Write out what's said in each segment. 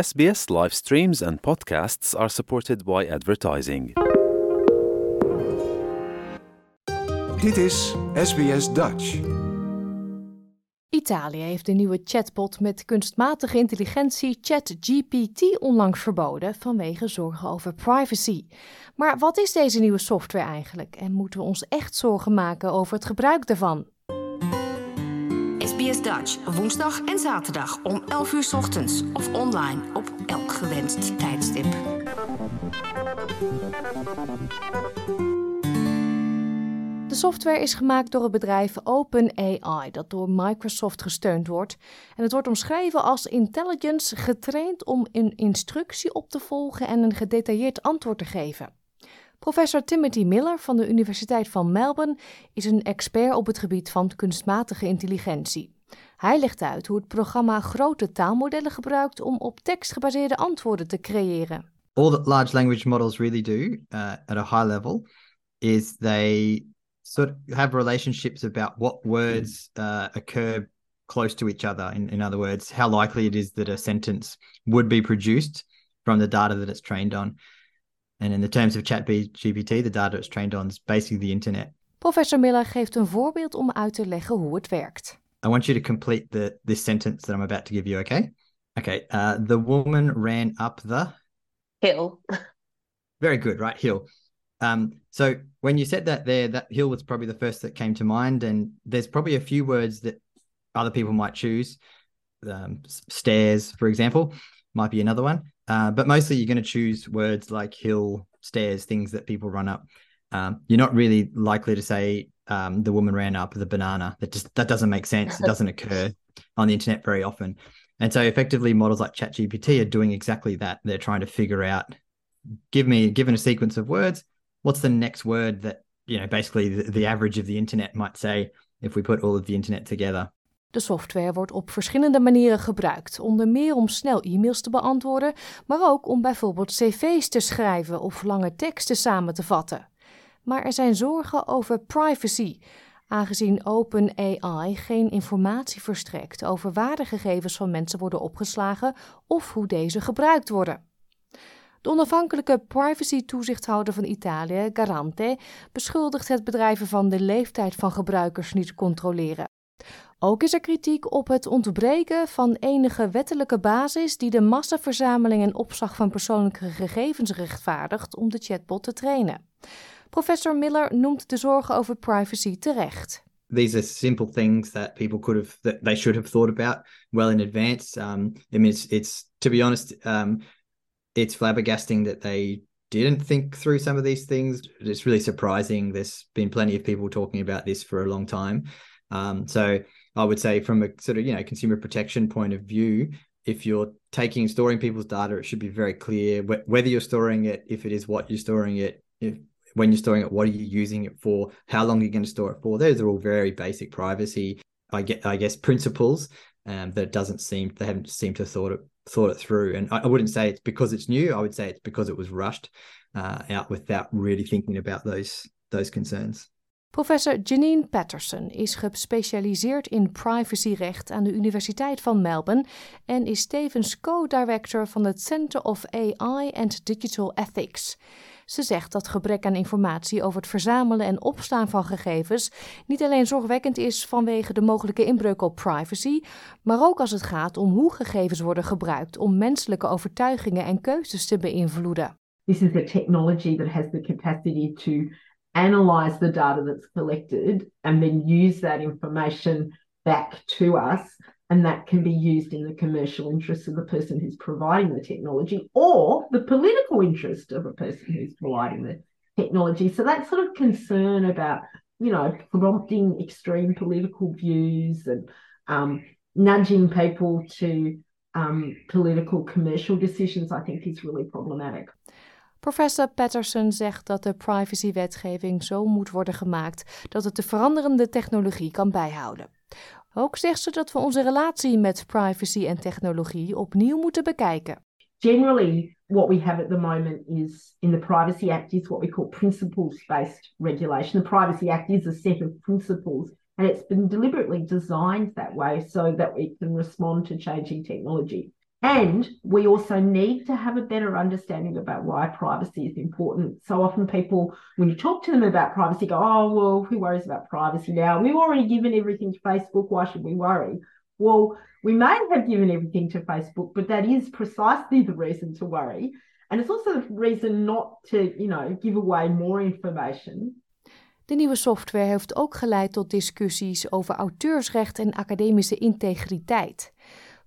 SBS live streams and podcasts are supported by advertising. Dit is SBS Dutch. Italië heeft de nieuwe chatbot met kunstmatige intelligentie ChatGPT onlangs verboden vanwege zorgen over privacy. Maar wat is deze nieuwe software eigenlijk en moeten we ons echt zorgen maken over het gebruik daarvan? SBS Dutch, woensdag en zaterdag om 11 uur ochtends of online op elk gewenst tijdstip. De software is gemaakt door het bedrijf OpenAI, dat door Microsoft gesteund wordt. En het wordt omschreven als intelligence getraind om een instructie op te volgen en een gedetailleerd antwoord te geven. Professor Timothy Miller van de Universiteit van Melbourne is een expert op het gebied van kunstmatige intelligentie. Hij legt uit hoe het programma grote taalmodellen gebruikt om op tekst gebaseerde antwoorden te creëren. all that large language models really do uh, at a high level is they sort of have relationships about what words uh, occur close to each other. In, in other words, how likely it is that a sentence would be produced from the data that it's trained on. And in the terms of ChatGPT, the data it's trained on is basically the internet. Professor Miller geeft een voorbeeld om uit te leggen hoe het werkt. I want you to complete the this sentence that I'm about to give you. Okay. Okay. Uh, the woman ran up the hill. Very good, right? Hill. Um, so when you said that there, that hill was probably the first that came to mind, and there's probably a few words that other people might choose. Um, stairs, for example, might be another one. Uh, but mostly you're going to choose words like hill, stairs, things that people run up. Um, you're not really likely to say um, the woman ran up with a banana. That just that doesn't make sense. It doesn't occur on the internet very often. And so effectively models like ChatGPT are doing exactly that. They're trying to figure out, give me, given a sequence of words, what's the next word that, you know, basically the, the average of the internet might say if we put all of the internet together. De software wordt op verschillende manieren gebruikt, onder meer om snel e-mails te beantwoorden, maar ook om bijvoorbeeld cv's te schrijven of lange teksten samen te vatten. Maar er zijn zorgen over privacy, aangezien OpenAI geen informatie verstrekt over waar de gegevens van mensen worden opgeslagen of hoe deze gebruikt worden. De onafhankelijke privacy-toezichthouder van Italië, Garante, beschuldigt het bedrijf ervan de leeftijd van gebruikers niet te controleren. Ook is er kritiek op het ontbreken van enige wettelijke basis die de massaverzameling en opslag van persoonlijke gegevens rechtvaardigt om de chatbot te trainen. Professor Miller noemt de zorgen over privacy terecht. These are simple things that people could have, that they should have thought about well in advance. Um, I mean, it's, it's to be honest, um, it's flabbergasting that they didn't think through some of these things. It's really surprising. There's been plenty of people talking about this for a long time. Um, so I would say, from a sort of you know consumer protection point of view, if you're taking storing people's data, it should be very clear wh- whether you're storing it, if it is what you're storing it, if when you're storing it, what are you using it for, how long are you going to store it for. Those are all very basic privacy, I get, I guess, principles um, that doesn't seem they haven't seemed to thought it thought it through. And I, I wouldn't say it's because it's new. I would say it's because it was rushed uh, out without really thinking about those those concerns. Professor Janine Patterson is gespecialiseerd in privacyrecht aan de Universiteit van Melbourne en is tevens co-director van het Center of AI and Digital Ethics. Ze zegt dat gebrek aan informatie over het verzamelen en opslaan van gegevens niet alleen zorgwekkend is vanwege de mogelijke inbreuk op privacy, maar ook als het gaat om hoe gegevens worden gebruikt om menselijke overtuigingen en keuzes te beïnvloeden. This is a technology that has the capacity to analyze the data that's collected and then use that information back to us. And that can be used in the commercial interests of the person who's providing the technology or the political interest of a person who's providing the technology. So that sort of concern about, you know, prompting extreme political views and um, nudging people to um, political commercial decisions, I think is really problematic. Professor Patterson zegt dat de privacywetgeving zo moet worden gemaakt dat het de veranderende technologie kan bijhouden. Ook zegt ze dat we onze relatie met privacy en technologie opnieuw moeten bekijken. Generally, what we have at the moment is in the Privacy Act is what we call principles based regulation. The Privacy Act is a set of principles and it's been deliberately designed that way so that we can respond to changing technology. And we also need to have a better understanding about why privacy is important. So often people, when you talk to them about privacy, go, oh, well, who worries about privacy now? We've already given everything to Facebook. Why should we worry? Well, we may have given everything to Facebook, but that is precisely the reason to worry. And it's also the reason not to, you know, give away more information. De nieuwe software heeft ook geleid tot discussies over auteursrecht en academische integriteit.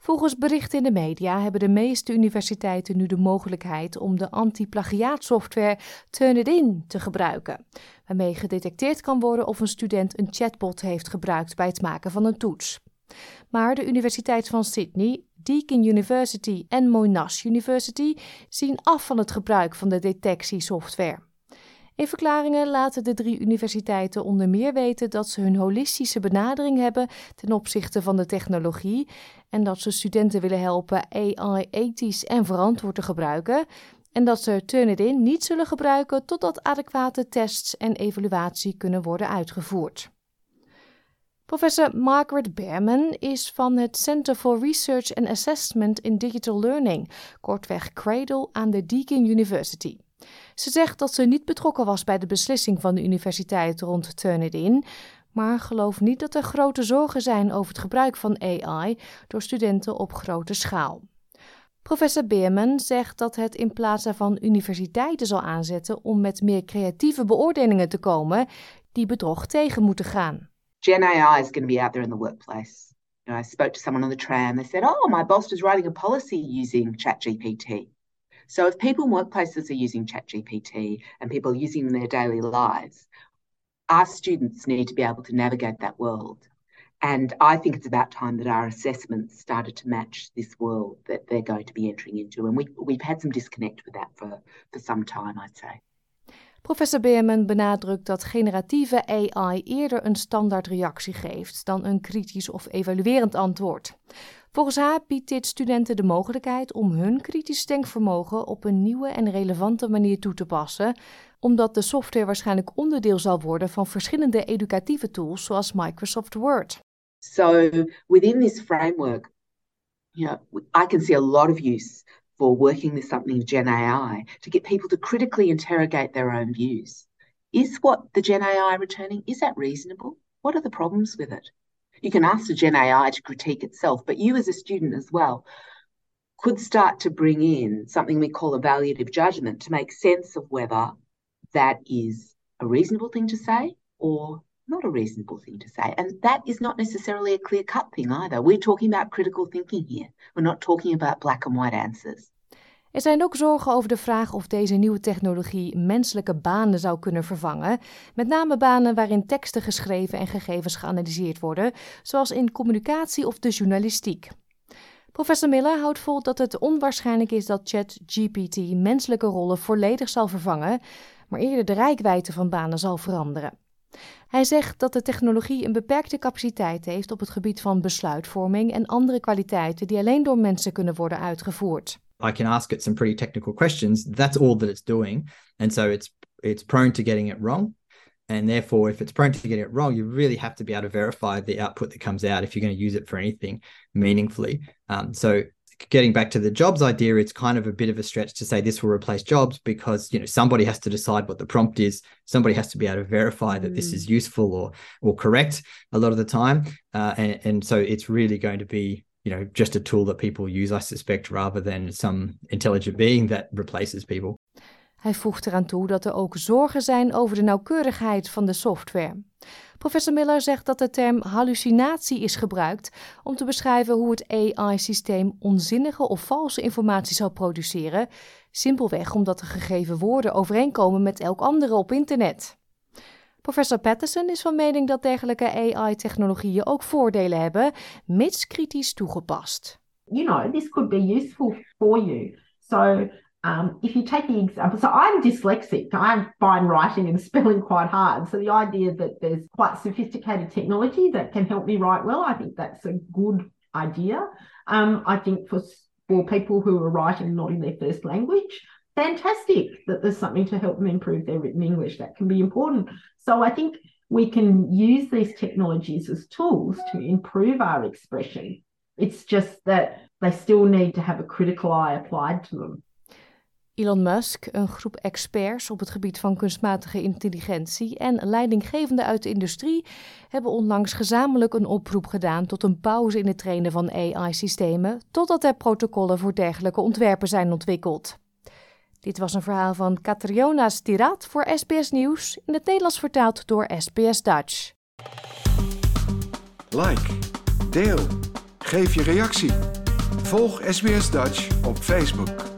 Volgens berichten in de media hebben de meeste universiteiten nu de mogelijkheid om de anti-plagiaatsoftware Turnitin te gebruiken, waarmee gedetecteerd kan worden of een student een chatbot heeft gebruikt bij het maken van een toets. Maar de Universiteit van Sydney, Deakin University en Monash University zien af van het gebruik van de detectiesoftware. In verklaringen laten de drie universiteiten onder meer weten dat ze hun holistische benadering hebben ten opzichte van de technologie en dat ze studenten willen helpen AI ethisch en verantwoord te gebruiken en dat ze Turnitin niet zullen gebruiken totdat adequate tests en evaluatie kunnen worden uitgevoerd. Professor Margaret Behrman is van het Center for Research and Assessment in Digital Learning, kortweg CRADLE, aan de Deakin University. Ze zegt dat ze niet betrokken was bij de beslissing van de universiteit rond Turnitin, maar gelooft niet dat er grote zorgen zijn over het gebruik van AI door studenten op grote schaal. Professor Beerman zegt dat het in plaats daarvan universiteiten zal aanzetten om met meer creatieve beoordelingen te komen die bedrog tegen moeten gaan. Gen AI is going to be out there in the workplace. I spoke to someone on the tram. They said, "Oh, my boss was writing a policy using ChatGPT." So if people in workplaces are using ChatGPT and people are using in their daily lives, our students need to be able to navigate that world. And I think it's about time that our assessments started to match this world that they're going to be entering into. And we, we've had some disconnect with that for, for some time, I'd say. Professor Beerman benadrukt dat generatieve AI eerder een standaard reactie geeft dan een kritisch of evaluerend antwoord. Volgens haar biedt dit studenten de mogelijkheid om hun kritisch denkvermogen op een nieuwe en relevante manier toe te passen, omdat de software waarschijnlijk onderdeel zal worden van verschillende educatieve tools zoals Microsoft Word. So within this framework, know, I can see a lot of use for working with something of Gen AI to get people to critically interrogate their own views. Is what the Gen AI returning is that reasonable? What are the problems with it? You can ask the Gen AI to critique itself, but you as a student as well could start to bring in something we call evaluative judgment to make sense of whether that is a reasonable thing to say or not a reasonable thing to say. And that is not necessarily a clear cut thing either. We're talking about critical thinking here. We're not talking about black and white answers. Er zijn ook zorgen over de vraag of deze nieuwe technologie menselijke banen zou kunnen vervangen, met name banen waarin teksten geschreven en gegevens geanalyseerd worden, zoals in communicatie of de journalistiek. Professor Miller houdt vol dat het onwaarschijnlijk is dat ChatGPT menselijke rollen volledig zal vervangen, maar eerder de rijkwijde van banen zal veranderen. Hij zegt dat de technologie een beperkte capaciteit heeft op het gebied van besluitvorming en andere kwaliteiten die alleen door mensen kunnen worden uitgevoerd. I can ask it some pretty technical questions. That's all that it's doing, and so it's it's prone to getting it wrong. And therefore, if it's prone to getting it wrong, you really have to be able to verify the output that comes out if you're going to use it for anything meaningfully. Um, so getting back to the jobs idea, it's kind of a bit of a stretch to say this will replace jobs because you know somebody has to decide what the prompt is. Somebody has to be able to verify that mm. this is useful or or correct a lot of the time, uh, and and so it's really going to be you know just a tool that people use, I suspect, rather than some intelligent being that replaces people. Hij voegt eraan toe dat er ook zorgen zijn over de nauwkeurigheid van de software. Professor Miller zegt dat de term hallucinatie is gebruikt om te beschrijven hoe het AI-systeem onzinnige of valse informatie zal produceren, simpelweg omdat de gegeven woorden overeenkomen met elk andere op internet. Professor Patterson is van mening dat dergelijke AI-technologieën ook voordelen hebben, mits kritisch toegepast. You know, this could be useful for you. So Um, if you take the example, so I'm dyslexic. I find writing and spelling quite hard. So the idea that there's quite sophisticated technology that can help me write well, I think that's a good idea. Um, I think for for people who are writing not in their first language, fantastic that there's something to help them improve their written English. That can be important. So I think we can use these technologies as tools to improve our expression. It's just that they still need to have a critical eye applied to them. Elon Musk, een groep experts op het gebied van kunstmatige intelligentie en leidinggevenden uit de industrie hebben onlangs gezamenlijk een oproep gedaan tot een pauze in het trainen van AI-systemen, totdat er protocollen voor dergelijke ontwerpen zijn ontwikkeld. Dit was een verhaal van Catriona Stirat voor SBS Nieuws, in het Nederlands vertaald door SBS Dutch. Like, deel, geef je reactie. Volg SBS Dutch op Facebook.